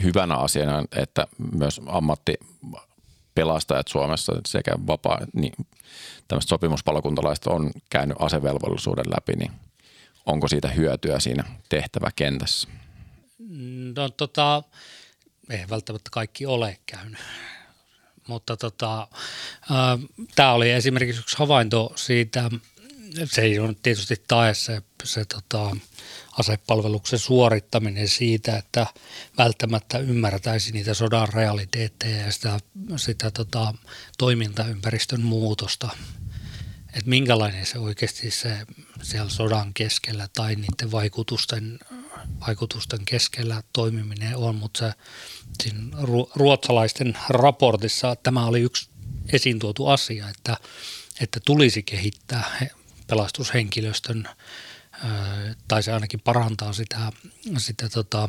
hyvänä asiana, että myös ammatti pelastajat Suomessa sekä vapaa, niin tämmöistä sopimuspalokuntalaista on käynyt asevelvollisuuden läpi, niin onko siitä hyötyä siinä tehtäväkentässä? No tota, ei välttämättä kaikki ole käynyt. Mutta tota, tämä oli esimerkiksi yksi havainto siitä, se ei ole tietysti tae se, se tota, asepalveluksen suorittaminen siitä, että välttämättä ymmärtäisi niitä sodan realiteetteja ja sitä, sitä tota, toimintaympäristön muutosta. Että minkälainen se oikeasti se siellä sodan keskellä tai niiden vaikutusten, vaikutusten keskellä toimiminen on, mutta se, siinä ruotsalaisten raportissa tämä oli yksi esiin tuotu asia, että, että tulisi kehittää pelastushenkilöstön tai se ainakin parantaa sitä, sitä tota,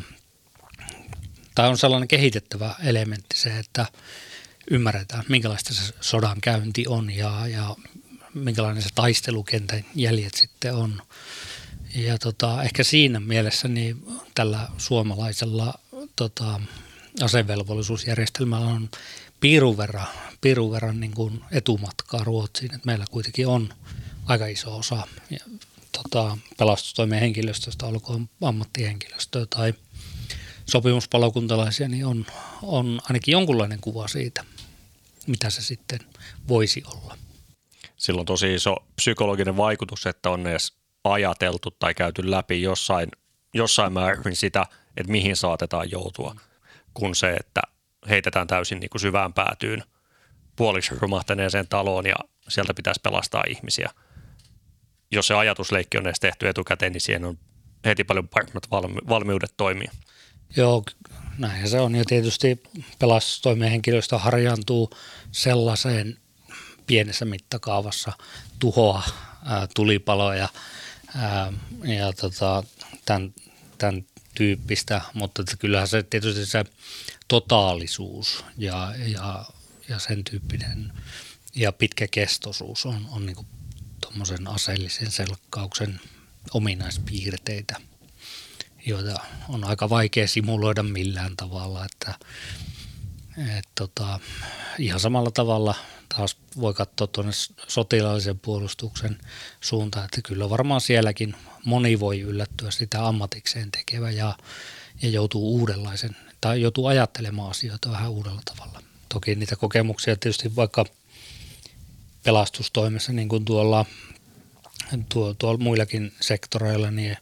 tai on sellainen kehitettävä elementti se, että ymmärretään, minkälaista se sodan käynti on ja, ja minkälainen se taistelukentän jäljet sitten on. Ja tota, ehkä siinä mielessä niin tällä suomalaisella tota, asevelvollisuusjärjestelmällä on piirun verran, piirun verran niin kuin etumatkaa Ruotsiin. Et meillä kuitenkin on aika iso osa tota, pelastustoimen henkilöstöstä, olkoon ammattihenkilöstöä tai sopimuspalokuntalaisia, niin on, on ainakin jonkunlainen kuva siitä, mitä se sitten voisi olla. Silloin tosi iso psykologinen vaikutus, että on edes ajateltu tai käyty läpi jossain, jossain määrin sitä, että mihin saatetaan joutua, kun se, että heitetään täysin niin kuin syvään päätyyn puoliksi romahtaneeseen taloon ja sieltä pitäisi pelastaa ihmisiä – jos se ajatusleikki on edes tehty etukäteen, niin siihen on heti paljon paremmat valmiudet toimia. Joo, näin se on. Ja tietysti pelastustoimen henkilöstö harjaantuu sellaiseen pienessä mittakaavassa tuhoa, tulipaloja ja tota, tämän, tämän tyyppistä, mutta kyllähän se tietysti se totaalisuus ja, ja, ja sen tyyppinen ja pitkäkestoisuus on, on niin tuommoisen aseellisen selkkauksen ominaispiirteitä, joita on aika vaikea simuloida millään tavalla, että et tota, ihan samalla tavalla taas voi katsoa tuonne sotilaallisen puolustuksen suuntaan, että kyllä varmaan sielläkin moni voi yllättyä sitä ammatikseen tekevä ja, ja joutuu uudenlaisen tai joutuu ajattelemaan asioita vähän uudella tavalla. Toki niitä kokemuksia tietysti vaikka – pelastustoimessa, niin kuin tuolla, tuo, tuolla muillakin sektoreilla, niin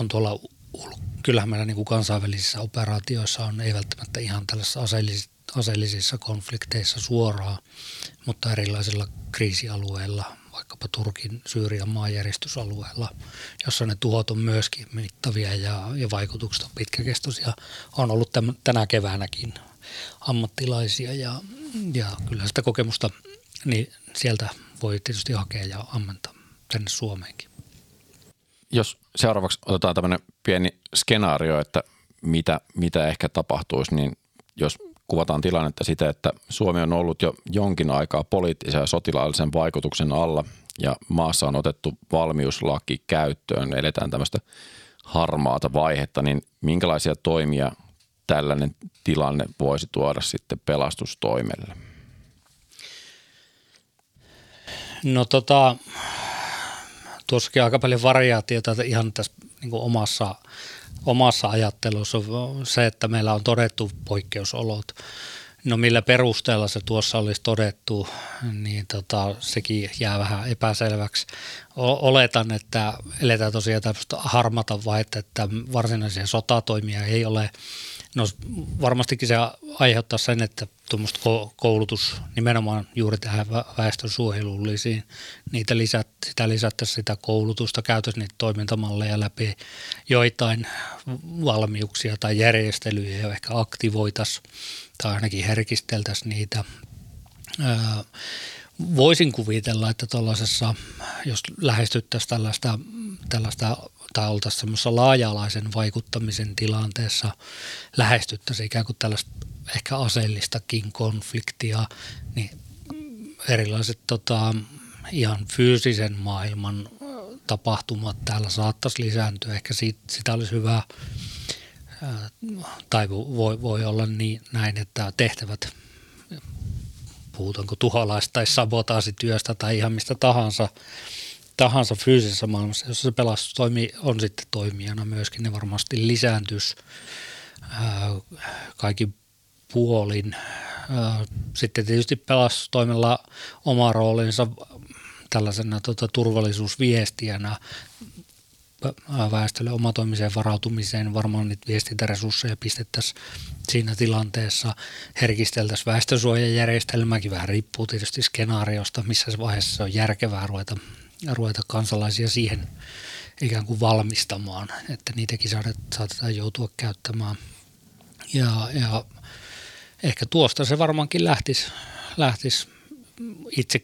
on tuolla kyllähän meillä niin kuin kansainvälisissä operaatioissa on ei välttämättä ihan tällaisissa aseellisissa, aseellisissa konflikteissa suoraan, mutta erilaisilla kriisialueilla, vaikkapa Turkin, Syyrian maanjäristysalueella, jossa ne tuhot on myöskin mittavia ja, ja vaikutukset on pitkäkestoisia. On ollut tämän, tänä keväänäkin ammattilaisia ja, ja kyllä sitä kokemusta niin sieltä voi tietysti hakea ja ammentaa tänne Suomeenkin. jos seuraavaksi otetaan tämmöinen pieni skenaario, että mitä, mitä ehkä tapahtuisi, niin jos kuvataan tilannetta sitä, että Suomi on ollut jo jonkin aikaa poliittisen ja sotilaallisen vaikutuksen alla ja maassa on otettu valmiuslaki käyttöön, eletään tämmöistä harmaata vaihetta, niin minkälaisia toimia tällainen tilanne voisi tuoda sitten pelastustoimelle? No tota, tuossakin aika paljon variaatiota ihan tässä niin omassa, omassa ajattelussa on se, että meillä on todettu poikkeusolot. No millä perusteella se tuossa olisi todettu, niin tota, sekin jää vähän epäselväksi. O- oletan, että eletään tosiaan tämmöistä harmata vaihetta, että varsinaisia sotatoimia ei ole. No varmastikin se aiheuttaa sen, että tuommoista koulutus nimenomaan juuri tähän väestön suojelullisiin, niitä lisät, sitä lisättäisiin sitä koulutusta, käytössä niitä toimintamalleja läpi, joitain valmiuksia tai järjestelyjä jo ehkä aktivoitaisiin tai ainakin herkisteltäisiin niitä. Voisin kuvitella, että tuollaisessa, jos lähestyttäisiin tällaista, tällaista tai oltaisiin semmoisessa laaja-alaisen vaikuttamisen tilanteessa, lähestyttäisiin ikään kuin tällaista ehkä aseellistakin konfliktia, niin erilaiset tota, ihan fyysisen maailman tapahtumat täällä saattaisi lisääntyä. Ehkä siitä, sitä olisi hyvä, tai voi, voi olla niin, näin, että tehtävät, puhutaanko tuholaista tai sabotaasityöstä tai ihan mistä tahansa, tahansa fyysisessä maailmassa, jossa se pelastustoimi on sitten toimijana myöskin, ne varmasti lisääntyisi kaikki puolin. Sitten tietysti pelastustoimella oma roolinsa tällaisena tota, turvallisuusviestijänä väestölle omatoimiseen varautumiseen. Varmaan niitä viestintäresursseja pistettäisiin siinä tilanteessa. Herkisteltäisiin väestönsuojajärjestelmäkin, vähän riippuu tietysti skenaariosta, missä vaiheessa se on järkevää ruveta, ruveta kansalaisia siihen ikään kuin valmistamaan, että niitäkin saatetaan joutua käyttämään. Ja, ja ehkä tuosta se varmaankin lähtisi, lähtisi itse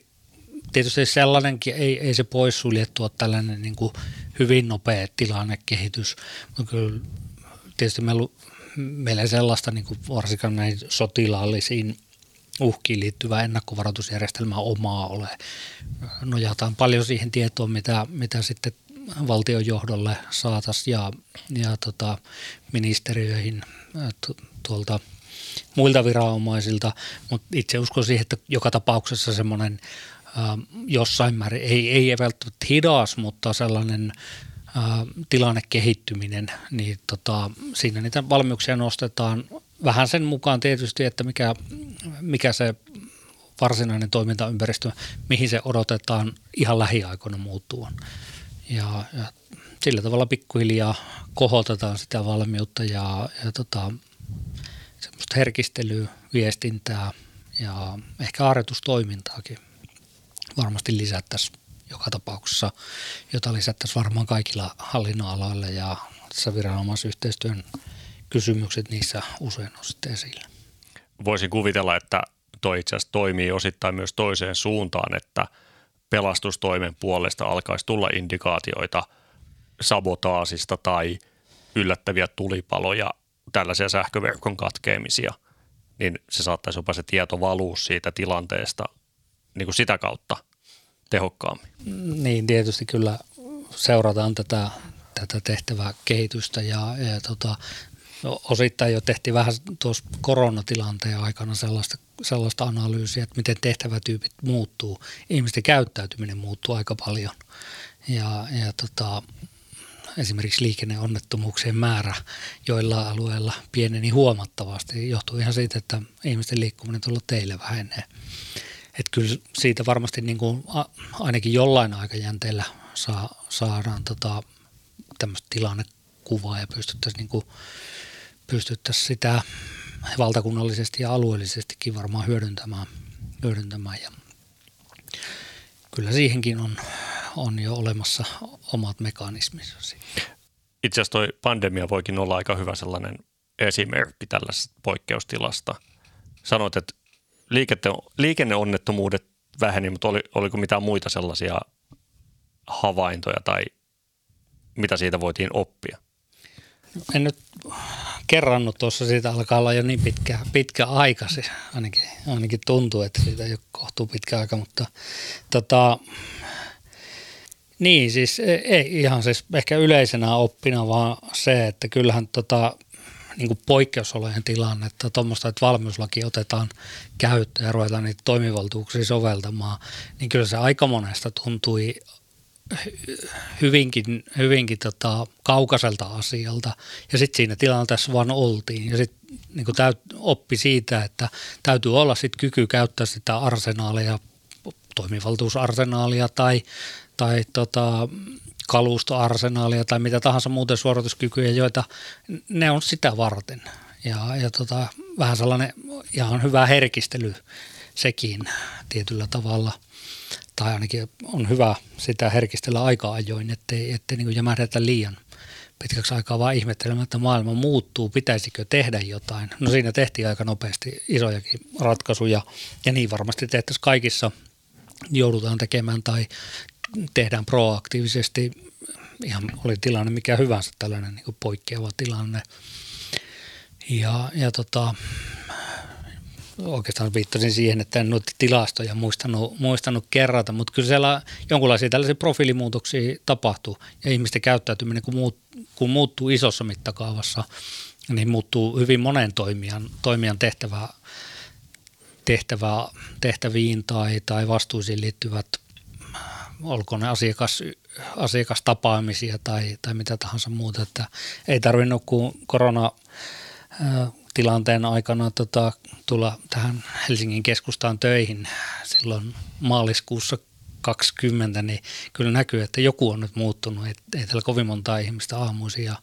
tietysti sellainenkin ei, ei se poissuljettua tällainen niin kuin hyvin nopea tilannekehitys, mutta kyllä tietysti meillä, meillä ei sellaista niin kuin varsinkaan näin sotilaallisiin uhkiin liittyvää ennakkovaroitusjärjestelmää omaa ole. Nojataan paljon siihen tietoon, mitä, mitä sitten valtion johdolle saataisiin ja, ja tota, ministeriöihin tuolta – muilta viranomaisilta, mutta itse uskon siihen, että joka tapauksessa semmoinen äh, jossain määrin, ei, ei välttämättä hidas, mutta sellainen äh, tilanne kehittyminen, niin tota, siinä niitä valmiuksia nostetaan vähän sen mukaan tietysti, että mikä, mikä se varsinainen toimintaympäristö, mihin se odotetaan ihan lähiaikoina muuttuvan. Ja, ja sillä tavalla pikkuhiljaa kohotetaan sitä valmiutta ja, ja tota, semmoista herkistelyä, viestintää ja ehkä harjoitustoimintaakin varmasti lisättäisiin joka tapauksessa, jota lisättäisiin varmaan kaikilla hallinnonaloilla ja tässä viranomaisyhteistyön kysymykset niissä usein on sitten esillä. Voisin kuvitella, että toi itse asiassa toimii osittain myös toiseen suuntaan, että pelastustoimen puolesta alkaisi tulla indikaatioita sabotaasista tai yllättäviä tulipaloja tällaisia sähköverkon katkeamisia, niin se saattaisi jopa se tieto valua siitä tilanteesta niin kuin sitä kautta tehokkaammin. Niin, tietysti kyllä seurataan tätä, tätä tehtävää kehitystä ja, ja tota, no, osittain jo tehtiin vähän tuossa koronatilanteen aikana sellaista, sellaista analyysiä, että miten tehtävätyypit muuttuu. Ihmisten käyttäytyminen muuttuu aika paljon ja, ja tota, esimerkiksi liikenneonnettomuuksien määrä joilla alueilla pieneni huomattavasti. Johtuu ihan siitä, että ihmisten liikkuminen tuolla teille vähenee. Että kyllä siitä varmasti niin kuin ainakin jollain aikajänteellä saa, saadaan tota, tämmöistä tilannekuvaa ja pystyttäisiin, niin kuin, pystyttäisiin sitä valtakunnallisesti ja alueellisestikin varmaan hyödyntämään. hyödyntämään. Ja kyllä siihenkin on on jo olemassa omat mekanisminsa. Itse asiassa toi pandemia voikin olla aika hyvä sellainen esimerkki tällaisesta poikkeustilasta. Sanoit, että liikenneonnettomuudet väheni, mutta oli, oliko mitään muita sellaisia havaintoja tai mitä siitä voitiin oppia? En nyt kerrannut tuossa, siitä alkaa olla jo niin pitkä, pitkä aika, se ainakin, ainakin tuntuu, että siitä ei ole kohtuu pitkä aika, mutta tota, niin siis ei ihan siis ehkä yleisenä oppina, vaan se, että kyllähän tota, niin kuin poikkeusolojen tilannetta, tuommoista, että valmiuslaki otetaan käyttöön ja ruvetaan niitä toimivaltuuksia soveltamaan, niin kyllä se aika monesta tuntui hyvinkin, hyvinkin tota, kaukaiselta asialta. Ja sitten siinä tilanteessa vaan oltiin. Ja sitten niin oppi siitä, että täytyy olla sitten kyky käyttää sitä arsenaalia, toimivaltuusarsenaalia tai, tai tota, kalustoarsenaalia tai mitä tahansa muuten suorituskykyjä, joita ne on sitä varten. Ja, ja tota, vähän sellainen ihan hyvä herkistely sekin tietyllä tavalla. Tai ainakin on hyvä sitä herkistellä aika ajoin, ettei, ettei niin jämähdetä liian pitkäksi aikaa vaan ihmettelemään, että maailma muuttuu, pitäisikö tehdä jotain. No siinä tehtiin aika nopeasti isojakin ratkaisuja ja niin varmasti tehtäisiin kaikissa joudutaan tekemään tai tehdään proaktiivisesti. Ihan oli tilanne mikä hyvänsä tällainen niin poikkeava tilanne. Ja, ja tota, oikeastaan viittasin siihen, että en noita tilastoja muistanut, muistanut kerrata, mutta kyllä siellä jonkinlaisia tällaisia profiilimuutoksia tapahtuu ja ihmisten käyttäytyminen, kun, muut, kun muuttuu isossa mittakaavassa, niin muuttuu hyvin monen toimijan, toimijan tehtävää, tehtävää, tehtäviin tai, tai vastuisiin liittyvät olkoon ne asiakas, asiakastapaamisia tai, tai mitä tahansa muuta. Että ei tarvinnut kuin korona tilanteen aikana tota, tulla tähän Helsingin keskustaan töihin silloin maaliskuussa 20, niin kyllä näkyy, että joku on nyt muuttunut. Ei, ei täällä kovin monta ihmistä aamuisin ja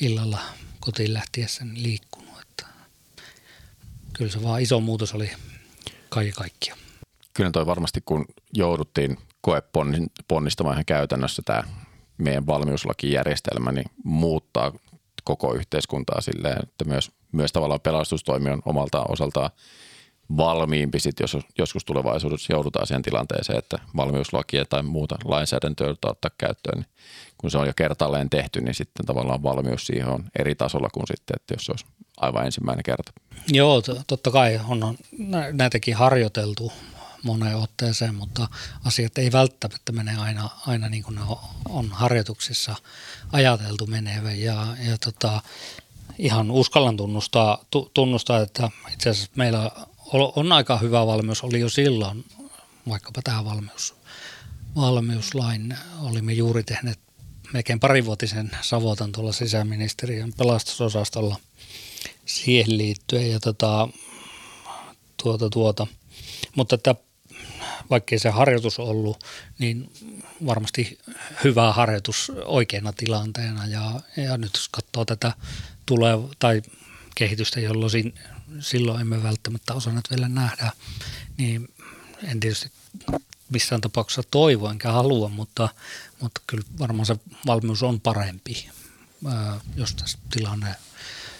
illalla kotiin lähtiessä liikkunut. Että kyllä se vaan iso muutos oli kaikki kaikkia. Kyllä toi varmasti, kun jouduttiin koeponnistamaan ihan käytännössä tämä meidän valmiuslakijärjestelmä, niin muuttaa koko yhteiskuntaa silleen, että myös, myös tavallaan pelastustoimi on omalta osaltaan valmiimpi, sit jos joskus tulevaisuudessa joudutaan siihen tilanteeseen, että valmiuslakia tai muuta lainsäädäntöä joudutaan ottaa käyttöön, niin kun se on jo kertaalleen tehty, niin sitten tavallaan valmius siihen on eri tasolla kuin sitten, että jos se olisi aivan ensimmäinen kerta. Joo, totta kai on näitäkin harjoiteltu moneen otteeseen, mutta asiat ei välttämättä mene aina, aina niin kuin ne on harjoituksissa ajateltu menevän. Ja, ja tota, ihan uskallan tunnustaa, tunnustaa, että itse asiassa meillä on aika hyvä valmius, oli jo silloin, vaikkapa tämä valmius, valmiuslain, olimme juuri tehneet melkein parivuotisen savotan tuolla sisäministeriön pelastusosastolla siihen liittyen ja tota, tuota, tuota. Mutta että vaikkei se harjoitus ollut, niin varmasti hyvä harjoitus oikeana tilanteena. Ja, ja nyt jos katsoo tätä tulee tai kehitystä, jolloin silloin emme välttämättä osanneet vielä nähdä, niin en tietysti missään tapauksessa toivo enkä halua, mutta, mutta kyllä varmaan se valmius on parempi, jos tässä tilanne,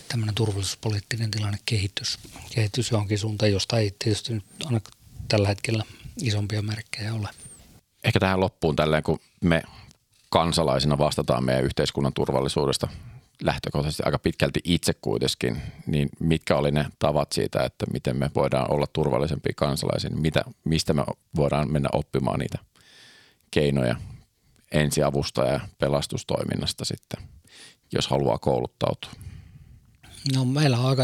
tämmöinen turvallisuuspoliittinen tilanne kehitys, kehitys johonkin suuntaan, josta ei tietysti nyt tällä hetkellä isompia merkkejä ole. Ehkä tähän loppuun tälleen, kun me kansalaisina vastataan meidän yhteiskunnan turvallisuudesta lähtökohtaisesti aika pitkälti itse kuitenkin, niin mitkä oli ne tavat siitä, että miten me voidaan olla turvallisempia kansalaisia, mitä, mistä me voidaan mennä oppimaan niitä keinoja ensiavusta ja pelastustoiminnasta sitten, jos haluaa kouluttautua? No meillä on aika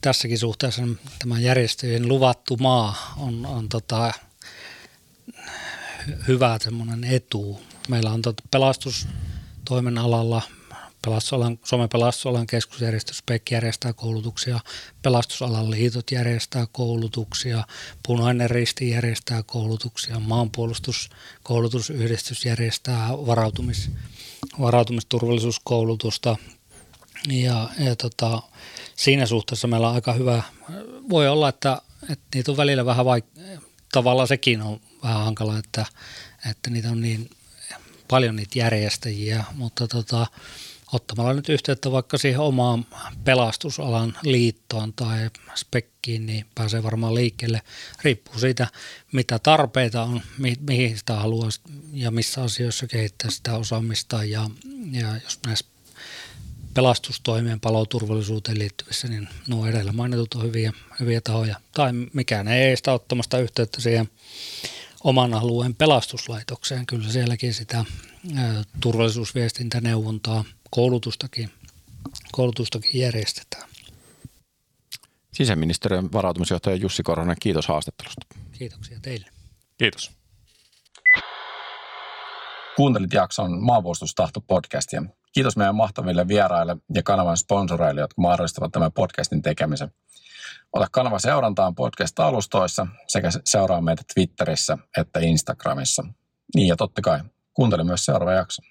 tässäkin suhteessa tämä järjestöjen luvattu maa on, on tota, hyvä semmoinen etu. Meillä on tota pelastustoimen alalla Pelastusalan, Suomen pelastusalan keskusjärjestö SPEC järjestää koulutuksia, pelastusalan liitot järjestää koulutuksia, Punainen Risti järjestää koulutuksia, maanpuolustuskoulutusyhdistys järjestää varautumis, varautumisturvallisuuskoulutusta. Ja, ja tota, siinä suhteessa meillä on aika hyvä, voi olla, että, että niitä on välillä vähän vaik- tavallaan sekin on vähän hankala, että, että niitä on niin paljon niitä järjestäjiä, mutta tota, ottamalla nyt yhteyttä vaikka siihen omaan pelastusalan liittoon tai spekkiin, niin pääsee varmaan liikkeelle. Riippuu siitä, mitä tarpeita on, mi- mihin sitä haluaa ja missä asioissa kehittää sitä osaamista. Ja, ja jos näissä pelastustoimien paloturvallisuuteen liittyvissä, niin nuo edellä mainitut on hyviä, hyviä tahoja. Tai mikään ei sitä ottamasta yhteyttä siihen oman alueen pelastuslaitokseen. Kyllä sielläkin sitä turvallisuusviestintäneuvontaa, koulutustakin, koulutustakin järjestetään. Sisäministeriön varautumisjohtaja Jussi Korhonen, kiitos haastattelusta. Kiitoksia teille. Kiitos. Kuuntelit jakson Maanpuolustustahto podcastia. Kiitos meidän mahtaville vieraille ja kanavan sponsoreille, jotka mahdollistavat tämän podcastin tekemisen. Ota kanava seurantaan podcast-alustoissa sekä seuraa meitä Twitterissä että Instagramissa. Niin ja totta kai, kuuntele myös seuraava jakso.